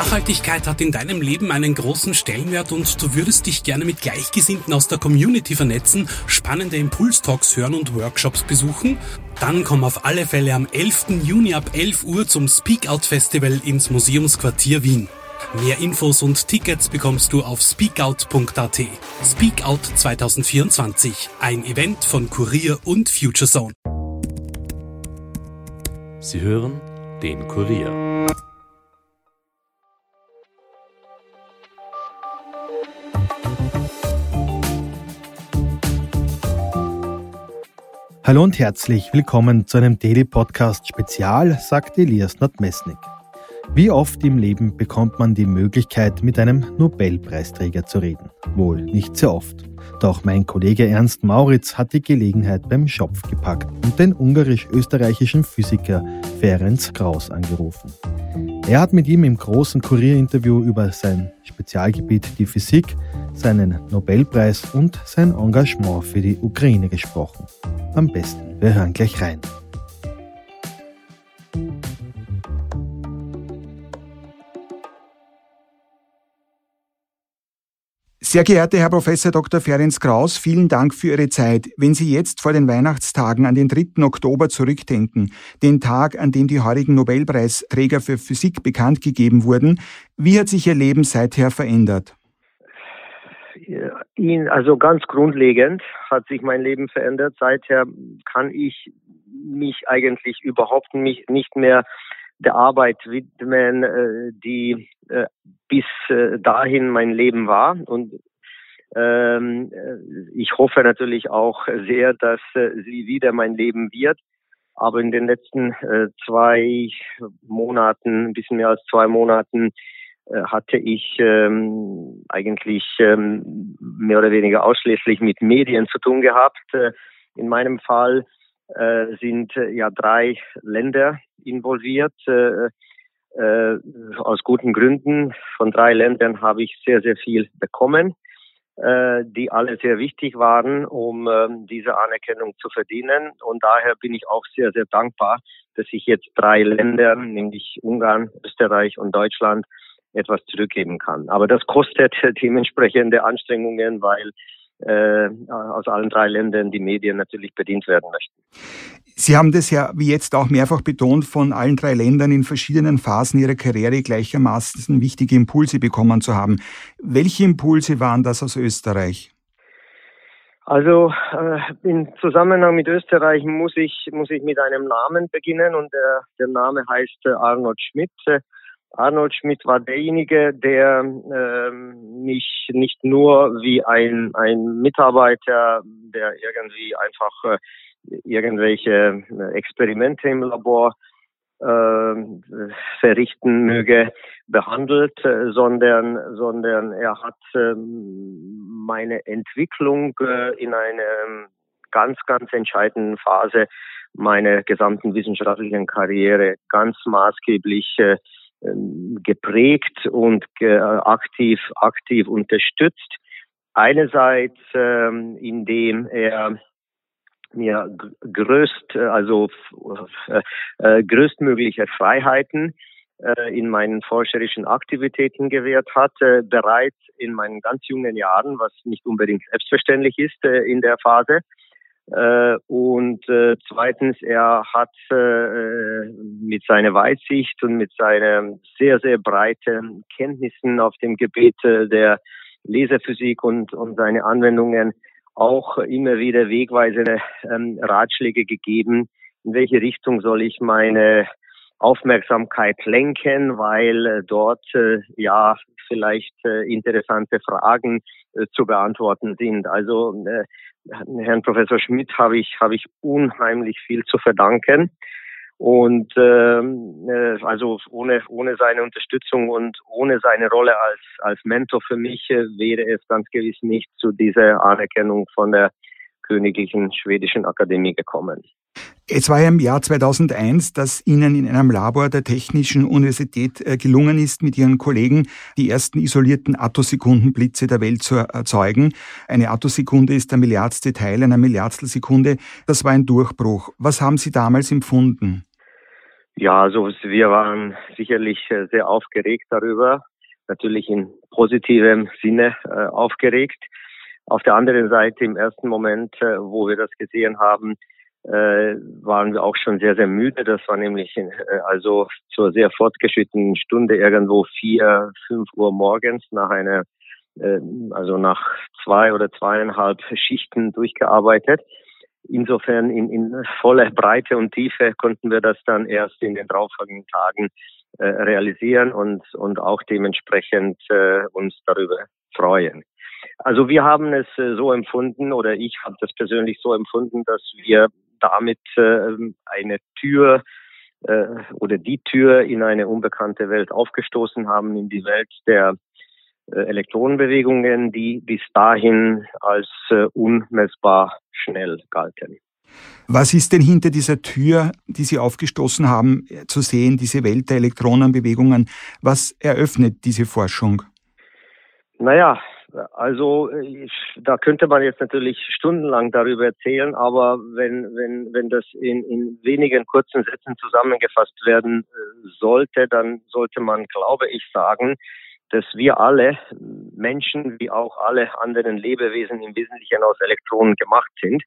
Nachhaltigkeit hat in deinem Leben einen großen Stellenwert und du würdest dich gerne mit Gleichgesinnten aus der Community vernetzen, spannende Impulstalks hören und Workshops besuchen? Dann komm auf alle Fälle am 11. Juni ab 11 Uhr zum Speak Out Festival ins Museumsquartier Wien. Mehr Infos und Tickets bekommst du auf speakout.at. Speakout 2024, ein Event von Kurier und Futurezone. Sie hören den Kurier. Hallo und herzlich willkommen zu einem Daily Podcast Spezial, sagt Elias Nordmesnik. Wie oft im Leben bekommt man die Möglichkeit, mit einem Nobelpreisträger zu reden? Wohl nicht sehr oft. Doch mein Kollege Ernst Mauritz hat die Gelegenheit beim Schopf gepackt und den ungarisch-österreichischen Physiker Ferenc Kraus angerufen. Er hat mit ihm im großen Kurierinterview über sein Spezialgebiet die Physik, seinen Nobelpreis und sein Engagement für die Ukraine gesprochen. Am besten, wir hören gleich rein. Sehr geehrter Herr Professor Dr. Ferenc Kraus, vielen Dank für Ihre Zeit. Wenn Sie jetzt vor den Weihnachtstagen an den 3. Oktober zurückdenken, den Tag, an dem die heurigen Nobelpreisträger für Physik bekannt gegeben wurden, wie hat sich Ihr Leben seither verändert? Also ganz grundlegend hat sich mein Leben verändert. Seither kann ich mich eigentlich überhaupt nicht mehr der Arbeit widmen, äh, die äh, bis äh, dahin mein Leben war. Und ähm, ich hoffe natürlich auch sehr, dass sie wieder mein Leben wird. Aber in den letzten zwei Monaten, ein bisschen mehr als zwei Monaten, hatte ich ähm, eigentlich ähm, mehr oder weniger ausschließlich mit Medien zu tun gehabt. in meinem Fall äh, sind äh, ja drei Länder involviert. Äh, äh, aus guten Gründen. Von drei Ländern habe ich sehr, sehr viel bekommen, äh, die alle sehr wichtig waren, um äh, diese Anerkennung zu verdienen. Und daher bin ich auch sehr, sehr dankbar, dass ich jetzt drei Länder, nämlich Ungarn, Österreich und Deutschland, etwas zurückgeben kann. Aber das kostet dementsprechende Anstrengungen, weil äh, aus allen drei Ländern die Medien natürlich bedient werden möchten. Sie haben das ja, wie jetzt auch mehrfach betont, von allen drei Ländern in verschiedenen Phasen Ihrer Karriere gleichermaßen wichtige Impulse bekommen zu haben. Welche Impulse waren das aus Österreich? Also äh, im Zusammenhang mit Österreich muss ich muss ich mit einem Namen beginnen und der, der Name heißt äh, Arnold Schmidt. Arnold Schmidt war derjenige, der äh, mich nicht nur wie ein, ein Mitarbeiter, der irgendwie einfach äh, irgendwelche äh, Experimente im Labor äh, verrichten möge, behandelt, äh, sondern, sondern er hat äh, meine Entwicklung äh, in einer ganz, ganz entscheidenden Phase meiner gesamten wissenschaftlichen Karriere ganz maßgeblich äh, ähm, geprägt und aktiv, aktiv unterstützt. Einerseits, ähm, indem er mir größt, also äh, äh, größtmögliche Freiheiten äh, in meinen forscherischen Aktivitäten gewährt hat, äh, bereits in meinen ganz jungen Jahren, was nicht unbedingt selbstverständlich ist äh, in der Phase. Äh, und äh, zweitens, er hat äh, mit seiner Weitsicht und mit seinen sehr, sehr breiten Kenntnissen auf dem Gebiet äh, der Laserphysik und, und seine Anwendungen auch immer wieder wegweisende ähm, Ratschläge gegeben, in welche Richtung soll ich meine Aufmerksamkeit lenken, weil äh, dort äh, ja vielleicht äh, interessante Fragen äh, zu beantworten sind. Also äh, Herrn Professor Schmidt habe ich habe ich unheimlich viel zu verdanken. Und ähm, äh, also ohne ohne seine Unterstützung und ohne seine Rolle als als Mentor für mich äh, wäre es ganz gewiss nicht zu dieser Anerkennung von der Königlichen Schwedischen Akademie gekommen. Es war ja im Jahr 2001, dass Ihnen in einem Labor der Technischen Universität äh, gelungen ist, mit Ihren Kollegen die ersten isolierten Attosekundenblitze der Welt zu erzeugen. Eine Attosekunde ist der milliardste Teil einer Milliardstelsekunde. Das war ein Durchbruch. Was haben Sie damals empfunden? Ja, also wir waren sicherlich äh, sehr aufgeregt darüber, natürlich in positivem Sinne äh, aufgeregt. Auf der anderen Seite im ersten Moment, wo wir das gesehen haben, äh, waren wir auch schon sehr, sehr müde. Das war nämlich äh, also zur sehr fortgeschrittenen Stunde irgendwo vier, fünf Uhr morgens nach einer, äh, also nach zwei oder zweieinhalb Schichten durchgearbeitet. Insofern in, in voller Breite und Tiefe konnten wir das dann erst in den darauffolgenden Tagen äh, realisieren und, und auch dementsprechend äh, uns darüber freuen. Also wir haben es äh, so empfunden oder ich habe das persönlich so empfunden, dass wir damit äh, eine Tür äh, oder die Tür in eine unbekannte Welt aufgestoßen haben, in die Welt der äh, Elektronenbewegungen, die bis dahin als äh, unmessbar schnell galten. Was ist denn hinter dieser Tür, die Sie aufgestoßen haben, zu sehen, diese Welt der Elektronenbewegungen? Was eröffnet diese Forschung? Naja, also ich, da könnte man jetzt natürlich stundenlang darüber erzählen, aber wenn, wenn, wenn das in, in wenigen kurzen Sätzen zusammengefasst werden äh, sollte, dann sollte man, glaube ich, sagen, dass wir alle Menschen wie auch alle anderen Lebewesen im Wesentlichen aus Elektronen gemacht sind.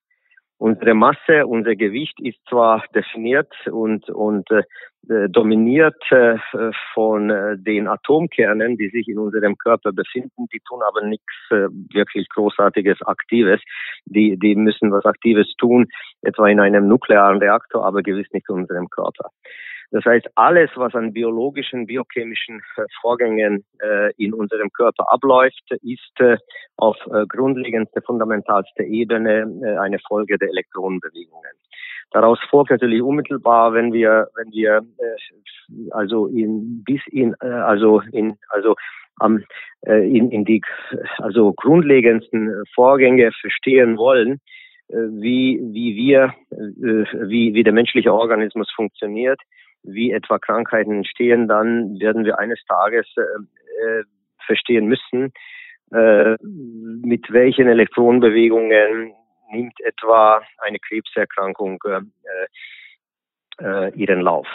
Unsere Masse, unser Gewicht ist zwar definiert und, und äh, dominiert äh, von äh, den Atomkernen, die sich in unserem Körper befinden, die tun aber nichts äh, wirklich Großartiges, Aktives. Die, die müssen was Aktives tun, etwa in einem nuklearen Reaktor, aber gewiss nicht in unserem Körper. Das heißt, alles, was an biologischen, biochemischen äh, Vorgängen äh, in unserem Körper abläuft, ist äh, auf grundlegendste, fundamentalste Ebene eine Folge der Elektronenbewegungen. Daraus folgt natürlich unmittelbar, wenn wir, wenn wir also in bis in also in also am in, in die also grundlegendsten Vorgänge verstehen wollen, wie wie wir wie wie der menschliche Organismus funktioniert, wie etwa Krankheiten entstehen, dann werden wir eines Tages äh, äh, verstehen müssen, äh, mit welchen Elektronenbewegungen nimmt etwa eine Krebserkrankung äh, äh, ihren Lauf.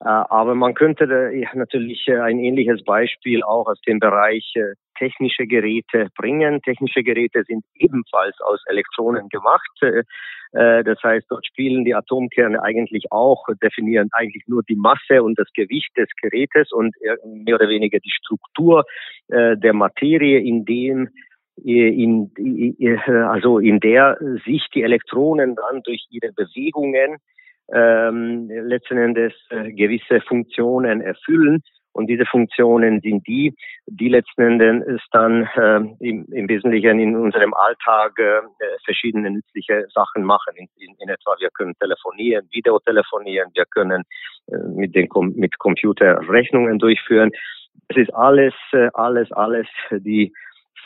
Äh, aber man könnte natürlich ein ähnliches Beispiel auch aus dem Bereich technische Geräte bringen. Technische Geräte sind ebenfalls aus Elektronen gemacht. Das heißt, dort spielen die Atomkerne eigentlich auch, definieren eigentlich nur die Masse und das Gewicht des Gerätes und mehr oder weniger die Struktur der Materie, in dem in, also in der sich die Elektronen dann durch ihre Bewegungen ähm, letzten Endes äh, gewisse Funktionen erfüllen. Und diese Funktionen sind die, die letzten Endes dann äh, im, im Wesentlichen in unserem Alltag äh, verschiedene nützliche Sachen machen. In, in, in, etwa, wir können telefonieren, Videotelefonieren, wir können äh, mit, den, mit Computer Rechnungen durchführen. Es ist alles, äh, alles, alles die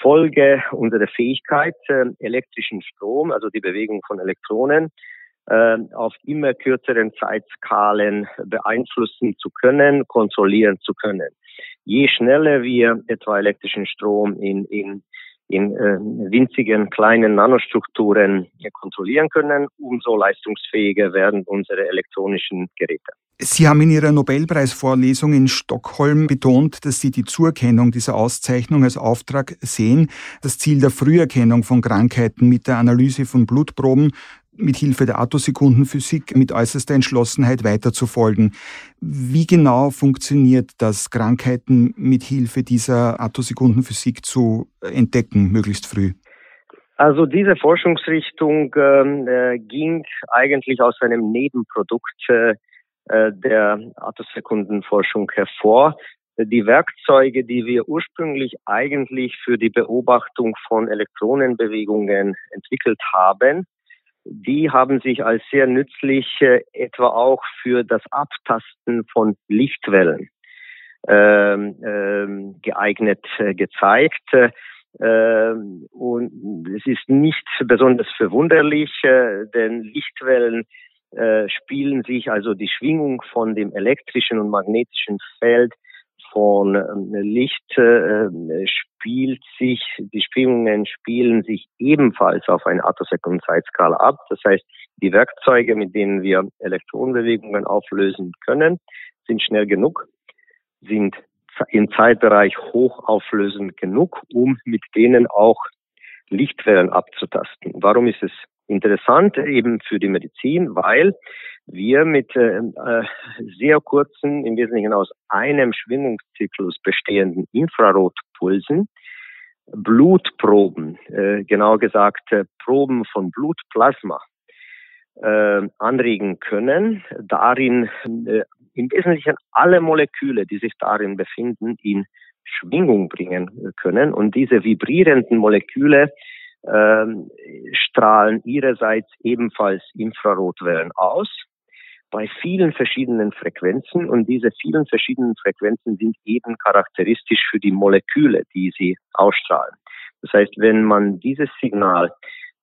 Folge unserer Fähigkeit, äh, elektrischen Strom, also die Bewegung von Elektronen, auf immer kürzeren Zeitskalen beeinflussen zu können, kontrollieren zu können. Je schneller wir etwa elektrischen Strom in, in, in äh, winzigen kleinen Nanostrukturen kontrollieren können, umso leistungsfähiger werden unsere elektronischen Geräte. Sie haben in Ihrer Nobelpreisvorlesung in Stockholm betont, dass Sie die Zuerkennung dieser Auszeichnung als Auftrag sehen, das Ziel der Früherkennung von Krankheiten mit der Analyse von Blutproben mit Hilfe der Attosekundenphysik mit äußerster Entschlossenheit weiterzufolgen. Wie genau funktioniert das, Krankheiten mit Hilfe dieser Attosekundenphysik zu entdecken, möglichst früh? Also diese Forschungsrichtung ähm, äh, ging eigentlich aus einem Nebenprodukt äh, äh der Attosekundenforschung hervor. Die Werkzeuge, die wir ursprünglich eigentlich für die Beobachtung von Elektronenbewegungen entwickelt haben, die haben sich als sehr nützlich äh, etwa auch für das Abtasten von Lichtwellen ähm, ähm, geeignet äh, gezeigt. Ähm, und es ist nicht besonders verwunderlich, äh, denn Lichtwellen äh, spielen sich, also die Schwingung von dem elektrischen und magnetischen Feld von ähm, Licht äh, spielt sich, die Schwingungen spielen sich ebenfalls auf einer Attosekundenzeitskala ab. Das heißt, Die Werkzeuge, mit denen wir Elektronenbewegungen auflösen können, sind schnell genug, sind im Zeitbereich hochauflösend genug, um mit denen auch Lichtwellen abzutasten. Warum ist es interessant eben für die Medizin? Weil wir mit äh, äh, sehr kurzen, im Wesentlichen aus einem Schwingungszyklus bestehenden Infrarotpulsen Blutproben, äh, genau gesagt äh, Proben von Blutplasma äh, anregen können, darin äh, im Wesentlichen alle Moleküle, die sich darin befinden, in Schwingung bringen können. Und diese vibrierenden Moleküle äh, strahlen ihrerseits ebenfalls Infrarotwellen aus bei vielen verschiedenen Frequenzen und diese vielen verschiedenen Frequenzen sind eben charakteristisch für die Moleküle, die sie ausstrahlen. Das heißt, wenn man dieses Signal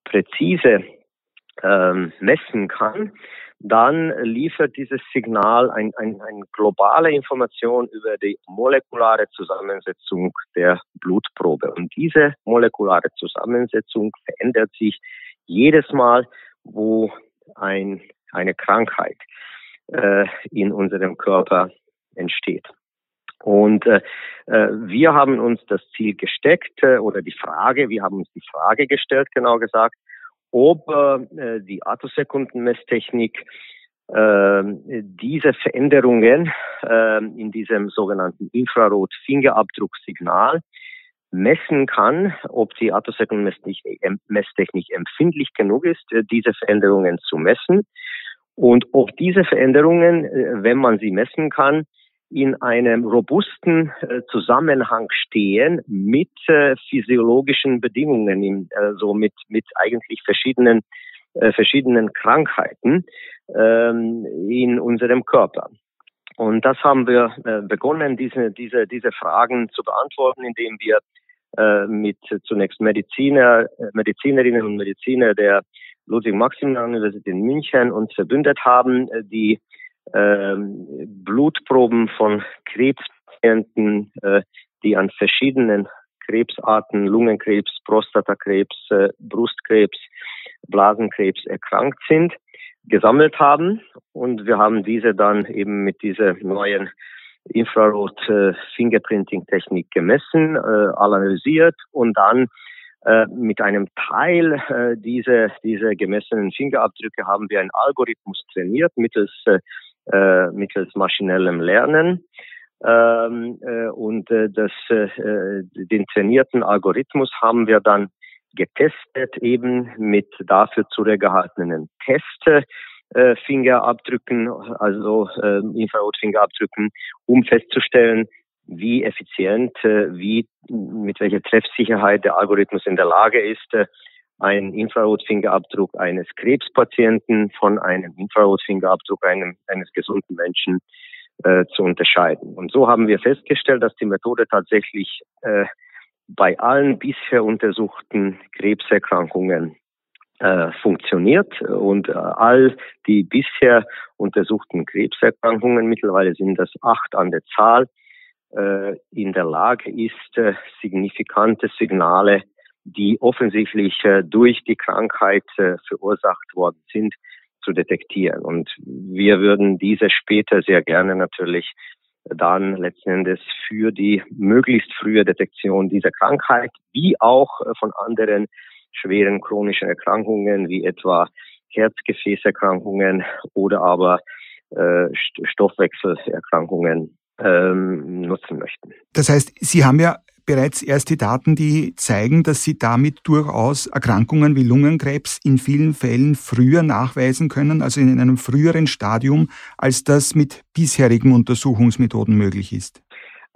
präzise ähm, messen kann, dann liefert dieses Signal eine ein, ein globale Information über die molekulare Zusammensetzung der Blutprobe. Und diese molekulare Zusammensetzung verändert sich jedes Mal, wo ein, eine Krankheit äh, in unserem Körper entsteht. Und äh, äh, wir haben uns das Ziel gesteckt äh, oder die Frage, wir haben uns die Frage gestellt, genau gesagt, ob äh, die Attosekundenmesstechnik äh, diese Veränderungen äh, in diesem sogenannten Infrarot-Fingerabdrucksignal messen kann, ob die Attosekundenmesstechnik empfindlich genug ist, äh, diese Veränderungen zu messen und ob diese Veränderungen, äh, wenn man sie messen kann, in einem robusten äh, Zusammenhang stehen mit äh, physiologischen Bedingungen, also mit, mit eigentlich verschiedenen, verschiedenen Krankheiten ähm, in unserem Körper. Und das haben wir begonnen, diese, diese, diese Fragen zu beantworten, indem wir mit zunächst Mediziner, Medizinerinnen und Mediziner der Ludwig-Maximilian-Universität in München uns verbündet haben, äh, die äh, Blutproben von Krebspatienten, äh, die an verschiedenen Krebsarten, Lungenkrebs, Prostatakrebs, äh, Brustkrebs, Blasenkrebs erkrankt sind, gesammelt haben. Und wir haben diese dann eben mit dieser neuen Infrarot-Fingerprinting-Technik äh, gemessen, äh, analysiert und dann mit einem Teil äh, dieser, dieser gemessenen Fingerabdrücke haben wir einen Algorithmus trainiert mittels, äh, äh mittels maschinellem Lernen. Ähm, äh, und äh, das, äh, den trainierten Algorithmus haben wir dann getestet eben mit dafür zugehaltenen Test. Fingerabdrücken, also äh, Infrarotfingerabdrücken, um festzustellen, wie effizient, äh, wie, mit welcher Treffsicherheit der Algorithmus in der Lage ist, äh, einen Infrarotfingerabdruck eines Krebspatienten von einem Infrarotfingerabdruck einem, eines gesunden Menschen äh, zu unterscheiden. Und so haben wir festgestellt, dass die Methode tatsächlich äh, bei allen bisher untersuchten Krebserkrankungen äh, funktioniert und äh, all die bisher untersuchten Krebserkrankungen, mittlerweile sind das acht an der Zahl, in der Lage ist, äh, signifikante Signale, die offensichtlich äh, durch die Krankheit verursacht worden sind, zu detektieren. Und wir würden diese später sehr gerne natürlich dann letzten Endes für die möglichst frühe Detektion dieser Krankheit, wie auch von anderen schweren chronischen Erkrankungen, wie etwa Herzgefäßerkrankungen oder aber äh, Stoffwechselerkrankungen ähm, nutzen möchten. Das heißt, Sie haben ja bereits erste Daten, die zeigen, dass Sie damit durchaus Erkrankungen wie Lungenkrebs in vielen Fällen früher nachweisen können, also in einem früheren Stadium, als das mit bisherigen Untersuchungsmethoden möglich ist.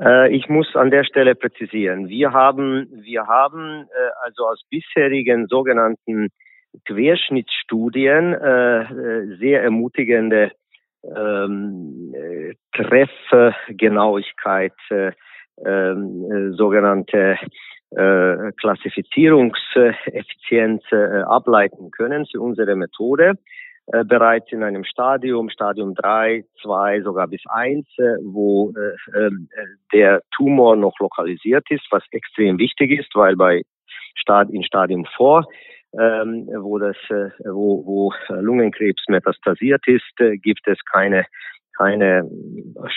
Äh, ich muss an der Stelle präzisieren. Wir haben, wir haben äh, also aus bisherigen sogenannten Querschnittsstudien äh, sehr ermutigende ähm, äh, Treffgenauigkeit, äh, ähm, äh, sogenannte äh, Klassifizierungseffizienz äh, ableiten können für unsere Methode. Äh, bereits in einem Stadium, Stadium 3, 2, sogar bis 1, äh, wo äh, ähm, äh, der Tumor noch lokalisiert ist, was extrem wichtig ist, weil bei Stad in Stadium 4 ähm, wo das, äh, wo, wo Lungenkrebs metastasiert ist, äh, gibt es keine keine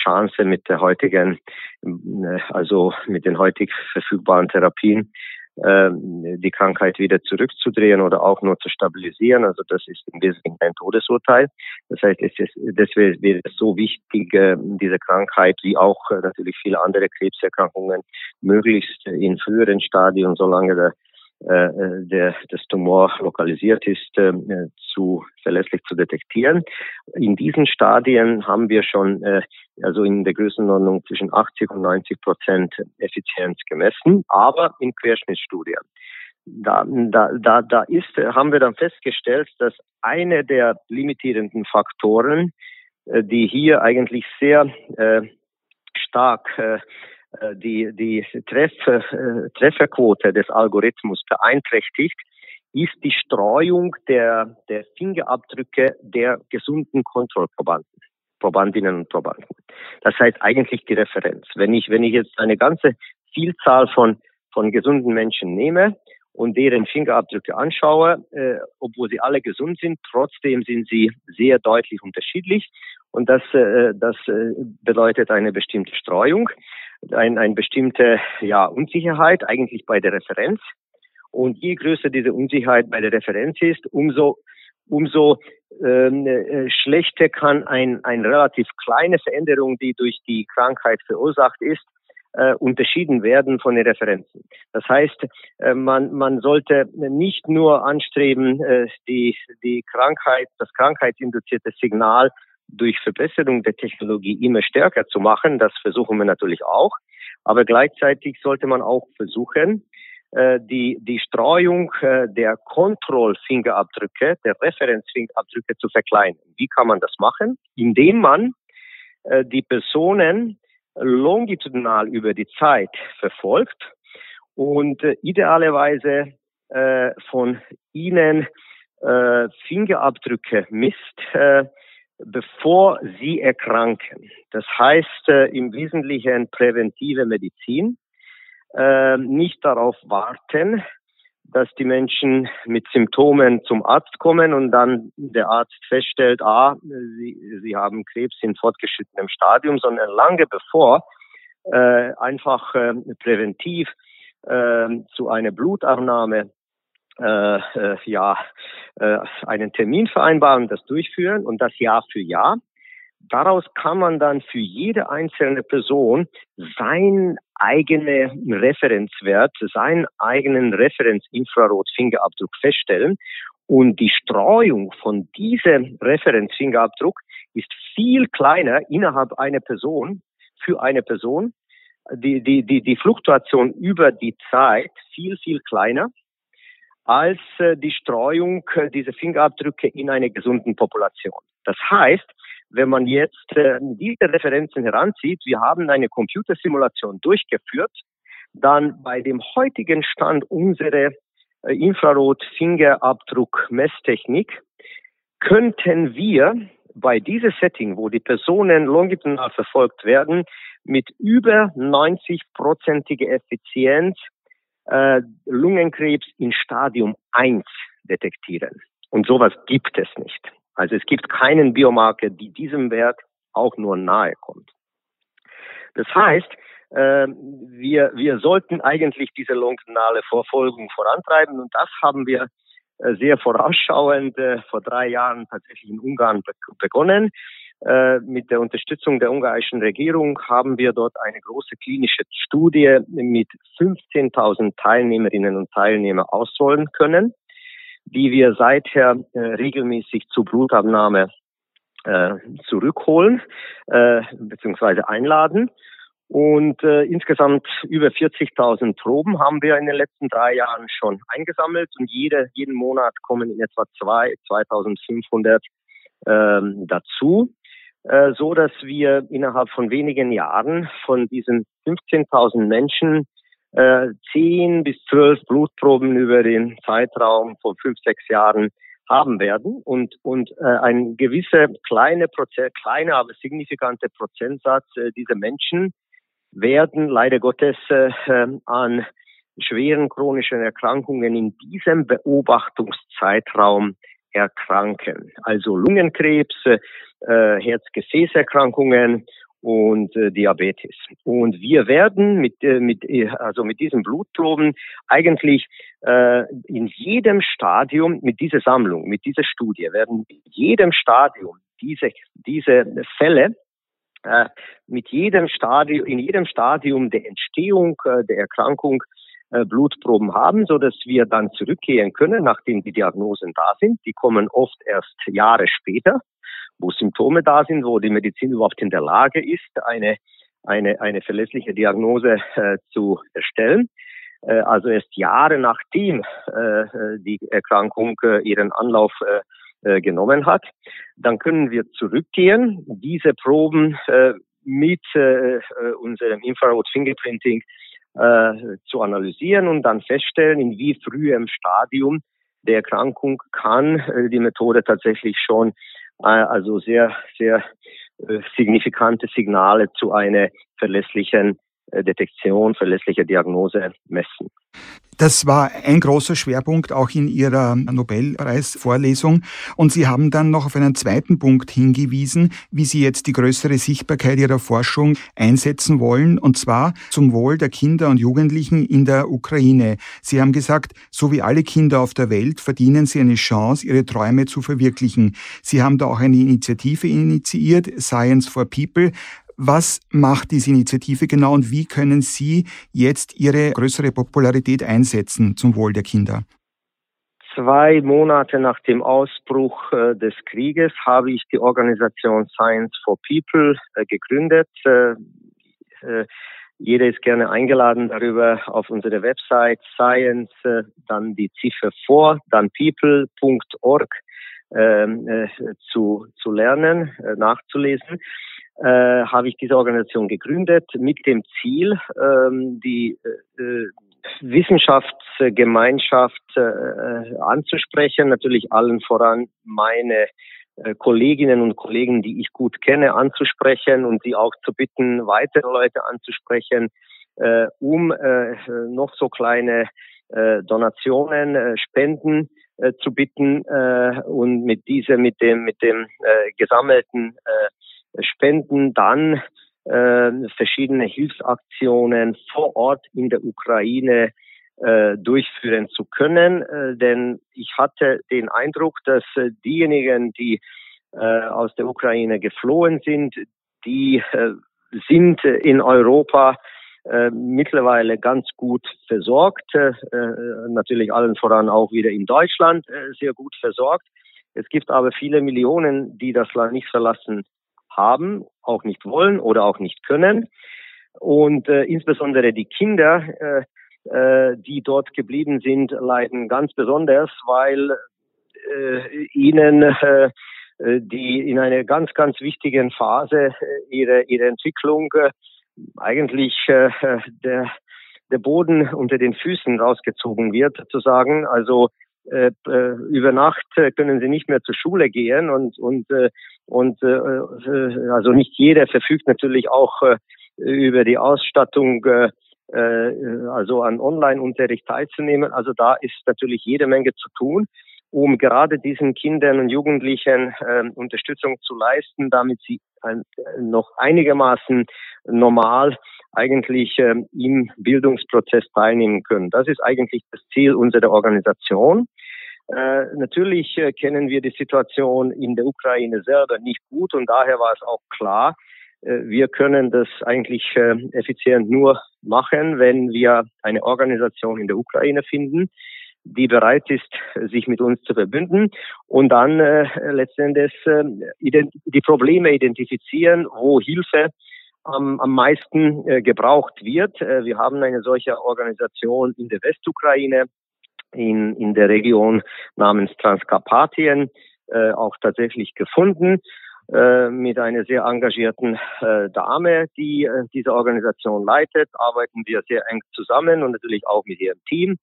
Chance mit der heutigen, äh, also mit den heutig verfügbaren Therapien ähm, die Krankheit wieder zurückzudrehen oder auch nur zu stabilisieren. Also das ist im Wesentlichen ein Todesurteil. Das heißt, es ist, deswegen wäre es so wichtig, äh, diese Krankheit wie auch äh, natürlich viele andere Krebserkrankungen möglichst in früheren Stadien, solange der äh, der, das Tumor lokalisiert ist, äh, zu verlässlich zu detektieren. In diesen Stadien haben wir schon äh, also in der Größenordnung zwischen 80 und 90 Prozent Effizienz gemessen, aber in Querschnittsstudien. Da, da, da, da ist, haben wir dann festgestellt, dass eine der limitierenden Faktoren, die hier eigentlich sehr äh, stark äh, äh, die, die Treffer, äh, Trefferquote des Algorithmus beeinträchtigt, ist die Streuung der, der Fingerabdrücke der gesunden Kontrollprobanden, Probandinnen und Probanden. Das heißt eigentlich die Referenz. Wenn ich, wenn ich jetzt eine ganze Vielzahl von, von gesunden Menschen nehme und deren Fingerabdrücke anschaue, äh, obwohl sie alle gesund sind, trotzdem sind sie sehr deutlich unterschiedlich. Und das, äh, das äh, bedeutet eine bestimmte Streuung ein, eine bestimmte ja, Unsicherheit eigentlich bei der Referenz. Und je größer diese Unsicherheit bei der Referenz ist, umso umso ähm, äh, schlechter kann ein, ein relativ kleine Veränderung, die durch die Krankheit verursacht ist, äh, unterschieden werden von den Referenzen. Das heißt, äh, man, man sollte nicht nur anstreben, äh, die, die Krankheit, das krankheitsinduzierte Signal durch Verbesserung der Technologie immer stärker zu machen. Das versuchen wir natürlich auch. Aber gleichzeitig sollte man auch versuchen, äh, die, die Streuung äh, der Kontrollfingerabdrücke, der Referenzfingerabdrücke zu verkleinern. Wie kann man das machen? Indem man äh, die Personen longitudinal über die Zeit verfolgt und idealerweise von ihnen Fingerabdrücke misst, bevor sie erkranken. Das heißt äh, im Wesentlichen präventive Medizin. Äh, nicht darauf warten, dass die Menschen mit Symptomen zum Arzt kommen und dann der Arzt feststellt, ah, sie, sie haben Krebs in fortgeschrittenem Stadium, sondern lange bevor äh, einfach äh, präventiv äh, zu einer Blutabnahme äh, äh, ja, äh, einen Termin vereinbaren, das durchführen und das Jahr für Jahr. Daraus kann man dann für jede einzelne Person sein eigene Referenzwert, seinen eigenen Referenzinfrarot-Fingerabdruck feststellen. Und die Streuung von diesem Referenzfingerabdruck ist viel kleiner innerhalb einer Person, für eine Person. Die, die, die, die Fluktuation über die Zeit viel, viel kleiner als äh, die Streuung äh, dieser Fingerabdrücke in einer gesunden Population. Das heißt, wenn man jetzt äh, diese Referenzen heranzieht, wir haben eine Computersimulation durchgeführt, dann bei dem heutigen Stand unserer Infrarot-Fingerabdruck-Messtechnik könnten wir bei diesem Setting, wo die Personen longitudinal verfolgt werden, mit über 90-prozentige Effizienz äh, Lungenkrebs in Stadium 1 detektieren. Und sowas gibt es nicht. Also es gibt keinen Biomarker, die diesem Wert auch nur nahe kommt. Das heißt, äh, wir, wir sollten eigentlich diese longitudinale Verfolgung vorantreiben und das haben wir äh, sehr vorausschauend äh, vor drei Jahren tatsächlich in Ungarn be begonnen. Äh, mit der Unterstützung der ungarischen Regierung haben wir dort eine große klinische Studie mit 15.000 Teilnehmerinnen und Teilnehmern ausrollen können, die wir seither äh, regelmäßig zur Blutabnahme äh, zurückholen äh, bzw. einladen. Und äh, insgesamt über 40.000 Proben haben wir in den letzten drei Jahren schon eingesammelt und jede, jeden Monat kommen in etwa zwei, 2.500 ähm, dazu. Äh, so dass wir innerhalb von wenigen Jahren von diesen 15.000 Menschen äh, 10 bis 12 Blutproben über den Zeitraum von fünf, sechs Jahren haben werden. Und und äh, ein gewisser kleine Prozent, kleiner aber signifikante Prozentsatz äh, dieser Menschen werden leider Gottes äh, an schweren chronischen Erkrankungen in diesem Beobachtungszeitraum erkranken. Also Lungenkrebs, äh, Herz-Gefäßerkrankungen und äh, Diabetes. Und wir werden mit, äh, mit, äh, also mit diesen Blutproben eigentlich äh, in jedem Stadium, mit dieser Sammlung, mit dieser Studie, werden in jedem Stadium diese, diese Fälle äh, mit jedem Stadium, in jedem Stadium der Entstehung äh, der Erkrankung Blutproben haben, so dass wir dann zurückgehen können, nachdem die Diagnosen da sind. Die kommen oft erst Jahre später, wo Symptome da sind, wo die Medizin überhaupt in der Lage ist, eine eine eine verlässliche Diagnose äh, zu erstellen. Äh, also erst Jahre nachdem äh, die Erkrankung äh, ihren Anlauf äh, äh, genommen hat, dann können wir zurückgehen, diese Proben äh, mit äh, unserem Infrared Fingerprinting äh, zu analysieren und dann feststellen, in wie frühem Stadium der Erkrankung kann äh, die Methode tatsächlich schon äh, also sehr, sehr äh, signifikante Signale zu einer verlässlichen äh, Detektion, verlässliche Diagnose messen. Das war ein großer Schwerpunkt auch in Ihrer Nobelpreisvorlesung. Und Sie haben dann noch auf einen zweiten Punkt hingewiesen, wie Sie jetzt die größere Sichtbarkeit Ihrer Forschung einsetzen wollen, und zwar zum Wohl der Kinder und Jugendlichen in der Ukraine. Sie haben gesagt, so wie alle Kinder auf der Welt verdienen sie eine Chance, ihre Träume zu verwirklichen. Sie haben da auch eine Initiative initiiert, Science for People. Was macht diese Initiative genau und wie können Sie jetzt Ihre größere Popularität einsetzen zum Wohl der Kinder? Zwei Monate nach dem Ausbruch äh, des Krieges habe ich die Organisation Science for People äh, gegründet. Äh, jeder ist gerne eingeladen, darüber auf unsere Website Science, dann die Ziffer vor, dann people.org ähm, äh, zu, zu lernen, nachzulesen äh, habe ich diese Organisation gegründet mit dem Ziel, ähm, die äh, Wissenschaftsgemeinschaft äh, anzusprechen, natürlich allen voran meine äh, Kolleginnen und Kollegen, die ich gut kenne, anzusprechen und sie auch zu bitten, weitere Leute anzusprechen, äh, um äh, noch so kleine äh, Donationen, äh, Spenden äh, zu bitten äh, und mit dieser, mit dem, mit dem äh, gesammelten äh, Spenden dann äh, verschiedene Hilfsaktionen vor Ort in der Ukraine äh, durchführen zu können. Äh, denn ich hatte den Eindruck, dass äh, diejenigen, die äh, aus der Ukraine geflohen sind, die äh, sind in Europa äh, mittlerweile ganz gut versorgt, äh, natürlich allen voran auch wieder in Deutschland äh, sehr gut versorgt. Es gibt aber viele Millionen, die das Land nicht verlassen haben, auch nicht wollen oder auch nicht können. Und äh, insbesondere die Kinder, äh, äh, die dort geblieben sind, leiden ganz besonders, weil äh, ihnen äh, die in einer ganz, ganz wichtigen Phase äh, ihre, ihre Entwicklung äh, eigentlich äh, der, der Boden unter den Füßen rausgezogen wird, sozusagen. Also äh, äh, über Nacht äh, können sie nicht mehr zur Schule gehen und und äh, und äh, äh, also nicht jeder verfügt natürlich auch äh, über die Ausstattung äh, also an Online-Unterricht teilzunehmen. Also da ist natürlich jede Menge zu tun, um gerade diesen Kindern und Jugendlichen äh, Unterstützung zu leisten, damit sie ein, noch einigermaßen normal eigentlich äh, im Bildungsprozess teilnehmen können. Das ist eigentlich das Ziel unserer Organisation. Äh, natürlich äh, kennen wir die Situation in der Ukraine selber nicht gut und daher war es auch klar, äh, wir können das eigentlich äh, effizient nur machen, wenn wir eine Organisation in der Ukraine finden, die bereit ist, sich mit uns zu verbünden und dann äh, letztendlich äh, die Probleme identifizieren, wo Hilfe am, am meisten äh, gebraucht wird. Äh, wir haben eine solche Organisation in der Westukraine, in, in der Region namens Transkarpatien äh, auch tatsächlich gefunden äh, mit einer sehr engagierten äh, Dame, die äh, diese Organisation leitet, arbeiten wir sehr eng zusammen und natürlich auch mit ihrem Team.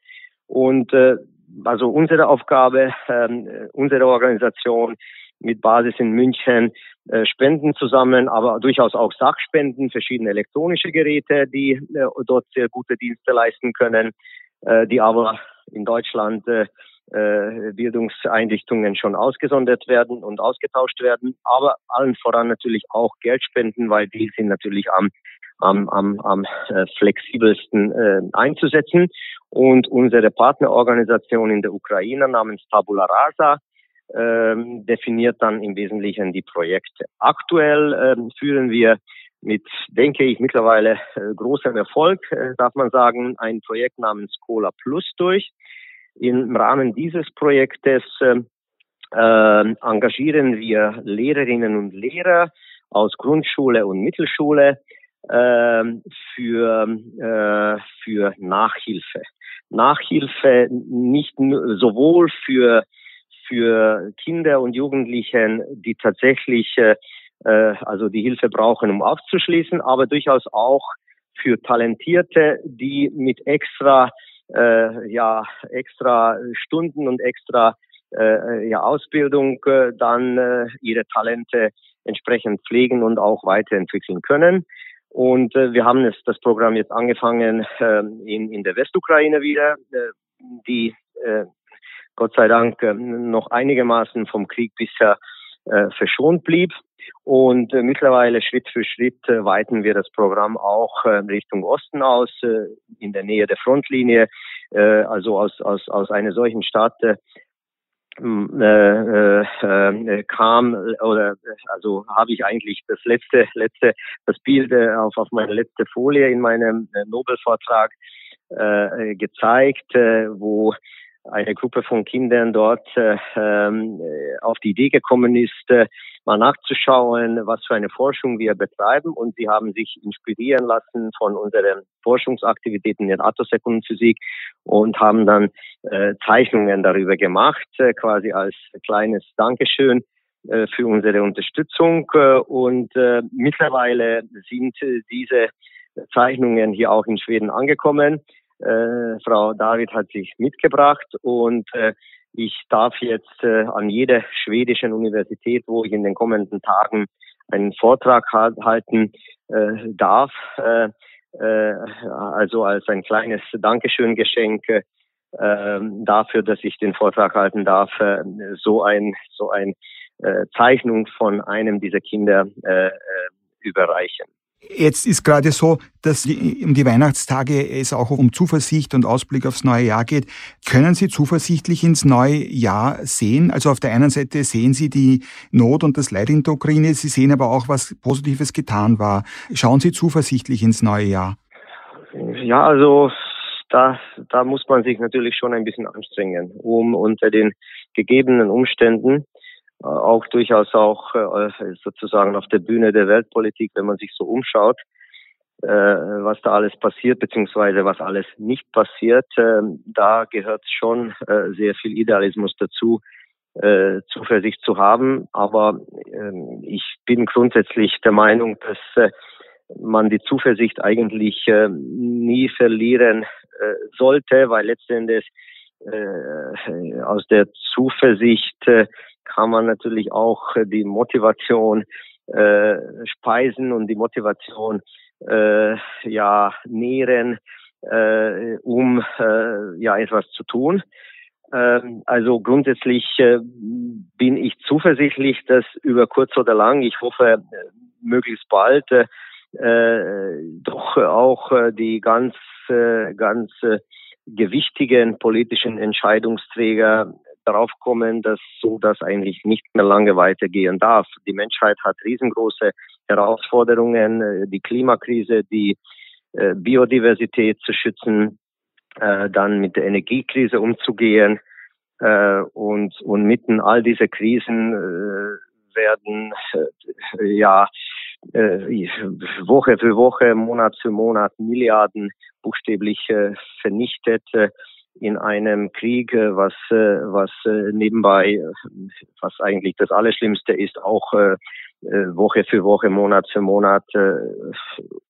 Und äh, also unsere Aufgabe, äh, unsere Organisation mit Basis in München äh, Spenden zusammen, aber durchaus auch Sachspenden, verschiedene elektronische Geräte, die äh, dort sehr gute Dienste leisten können, äh, die aber in Deutschland äh, äh, Bildungseinrichtungen schon ausgesondert werden und ausgetauscht werden, aber allen voran natürlich auch Geldspenden, weil die sind natürlich am am, am, am äh, flexibelsten äh, einzusetzen. Und unsere Partnerorganisation in der Ukraine namens Tabula Rasa ähm, definiert dann im Wesentlichen die Projekte. Aktuell ähm, führen wir mit, denke ich, mittlerweile äh, großem Erfolg, äh, darf man sagen, ein Projekt namens Cola Plus durch. Im Rahmen dieses Projektes äh, äh, engagieren wir Lehrerinnen und Lehrer aus Grundschule und Mittelschule für, äh, für Nachhilfe. Nachhilfe nicht sowohl für für Kinder und Jugendlichen, die tatsächlich äh, äh, also die Hilfe brauchen, um aufzuschließen, aber durchaus auch für Talentierte, die mit extra äh, ja extra Stunden und extra äh, ja, Ausbildung äh, dann ihre Talente entsprechend pflegen und auch weiterentwickeln können. Und äh, wir haben es, das Programm jetzt angefangen äh, in, in der Westukraine wieder. Äh, die äh, Gott sei Dank äh, noch einigermaßen vom Krieg bisher äh, verschont blieb. Und äh, mittlerweile Schritt für Schritt äh, weiten wir das Programm auch äh, Richtung Osten aus, äh, in der Nähe der Frontlinie. Äh, also aus, aus, aus einer solchen Stadt äh, äh, äh, kam oder also habe ich eigentlich das letzte letzte das Bild äh, auf auf meine letzte Folie in meinem äh, Nobelvortrag äh, gezeigt, äh, wo eine Gruppe von Kindern dort äh, ähm, auf die Idee gekommen ist, äh, mal nachzuschauen, was für eine Forschung wir betreiben. Und sie haben sich inspirieren lassen von unseren Forschungsaktivitäten in Atosekundenphysik und haben dann äh, Zeichnungen darüber gemacht, äh, quasi als kleines Dankeschön äh, für unsere Unterstützung. Äh, und äh, mittlerweile sind diese Zeichnungen hier auch in Schweden angekommen. Äh, Frau David hat sich mitgebracht und äh, ich darf jetzt äh, an jeder schwedischen Universität, wo ich in den kommenden Tagen einen Vortrag halten äh, darf, äh, äh, also als ein kleines Dankeschön-Geschenk äh, dafür, dass ich den Vortrag halten darf, äh, so ein so ein äh, Zeichnung von einem dieser Kinder äh, äh überreichen. Jetzt ist gerade so, dass um die Weihnachtstage es auch um Zuversicht und Ausblick aufs neue Jahr geht. Können Sie zuversichtlich ins neue Jahr sehen? Also auf der einen Seite sehen Sie die Not und das Leid in der Ukraine, Sie sehen aber auch, was Positives getan war. Schauen Sie zuversichtlich ins neue Jahr? Ja, also da, da muss man sich natürlich schon ein bisschen anstrengen, um unter den gegebenen Umständen auch durchaus auch äh, sozusagen auf der Bühne der Weltpolitik, wenn man sich so umschaut, äh, was da alles passiert, beziehungsweise was alles nicht passiert, ähm, da gehört schon sehr viel Idealismus dazu, Zuversicht zu haben. Aber ähm, ich bin grundsätzlich der Meinung, dass man die Zuversicht eigentlich nie verlieren sollte, weil letztendlich aus der Zuversicht kann man natürlich auch äh, die Motivation äh, speisen und die Motivation äh, ja nähren, äh, um äh, ja etwas zu tun. Ähm, also grundsätzlich äh, bin ich zuversichtlich, dass über kurz oder lang, ich hoffe äh, möglichst bald, äh, doch auch äh, die ganz äh, ganz äh, gewichtigen politischen Entscheidungsträger darauf kommen, dass so das eigentlich nicht mehr lange weitergehen darf. Die Menschheit hat riesengroße Herausforderungen, äh, die Klimakrise, die äh, Biodiversität zu schützen, äh, dann mit der Energiekrise umzugehen und und mitten all diese Krisen werden ja Woche für Woche, Monat für Monat Milliarden buchstäblich vernichtet in einem Krieg, äh, was, äh, was äh, nebenbei, was eigentlich das Allerschlimmste ist, auch Woche für Woche, Monat für Monat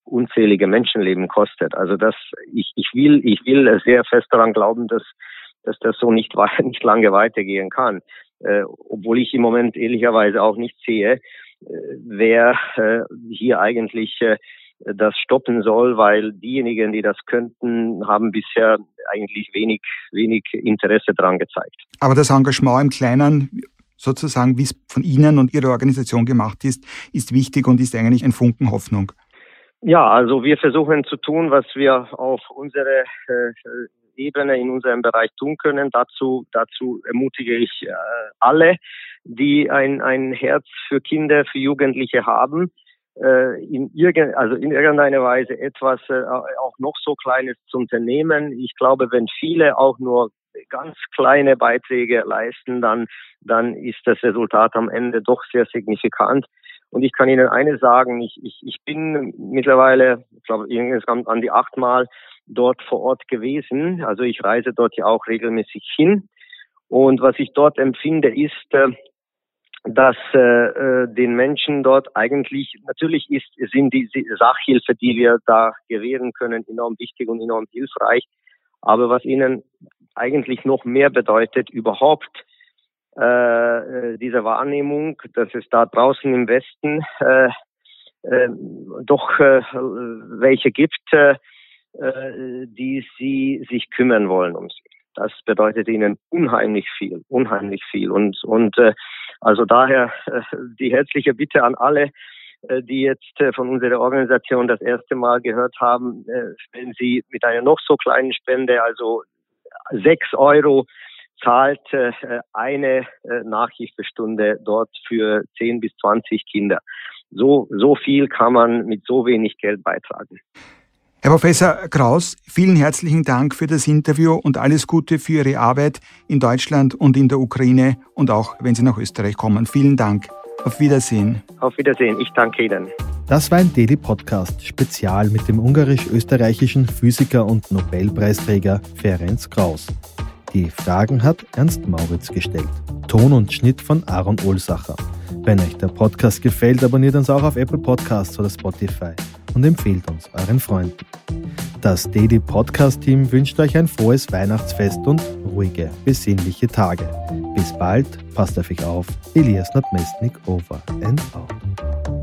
unzählige Menschenleben kostet. Also das, ich, ich will, ich will sehr fest daran glauben, dass, dass das so nicht, nicht lange weitergehen kann. äh, obwohl ich im Moment ehrlicherweise auch nicht sehe, äh, wer äh, hier eigentlich äh, das stoppen soll, weil diejenigen, die das könnten, haben bisher eigentlich wenig, wenig Interesse daran gezeigt. Aber das Engagement im Kleinen, sozusagen, wie es von Ihnen und Ihrer Organisation gemacht ist, ist wichtig und ist eigentlich ein Funken Hoffnung. Ja, also wir versuchen zu tun, was wir auf unsere äh, Ebene in unserem Bereich tun können. Dazu, dazu ermutige ich äh, alle, die ein, ein Herz für Kinder, für Jugendliche haben, äh, in, irgend, also in irgendeiner Weise etwas äh, auch noch so Kleines zu unternehmen. Ich glaube, wenn viele auch nur ganz kleine Beiträge leisten, dann, dann ist das Resultat am Ende doch sehr signifikant. Und ich kann Ihnen eines sagen, ich, ich, ich bin mittlerweile, ich glaube, insgesamt an die achtmal dort vor Ort gewesen. Also ich reise dort ja auch regelmäßig hin. Und was ich dort empfinde, ist, äh, dass äh, äh, den Menschen dort eigentlich, natürlich ist, sind die Sachhilfe, die wir da gewähren können, enorm wichtig und enorm hilfreich. Aber was ihnen eigentlich noch mehr bedeutet, überhaupt äh, äh, diese Wahrnehmung, dass es da draußen im Westen äh, äh, doch äh, welche gibt, äh, die sie sich kümmern wollen um sie. Das bedeutet ihnen unheimlich viel, unheimlich viel. Und, und äh, also daher äh, die herzliche Bitte an alle, äh, die jetzt äh, von unserer Organisation das erste Mal gehört haben, äh, wenn Sie mit einer noch so kleinen Spende, also sechs Euro zahlt äh, eine äh, Nachhilfestunde dort für 10 bis 20 Kinder. So, so viel kann man mit so wenig Geld beitragen. Herr Professor Kraus, vielen herzlichen Dank für das Interview und alles Gute für Ihre Arbeit in Deutschland und in der Ukraine und auch wenn Sie nach Österreich kommen. Vielen Dank. Auf Wiedersehen. Auf Wiedersehen. Ich danke Ihnen. Das war ein Daily Podcast Spezial mit dem ungarisch-österreichischen Physiker und Nobelpreisträger Ferenc Kraus. Die Fragen hat Ernst Mauritz gestellt. Ton und Schnitt von Aaron Ohlsacher. Wenn euch der Podcast gefällt, abonniert uns auch auf Apple Podcasts oder Spotify und empfehlt uns euren Freunden. Das Daily Podcast Team wünscht euch ein frohes Weihnachtsfest und ruhige, besinnliche Tage. Bis bald, passt auf euch auf. Elias Nordmestnik over and out.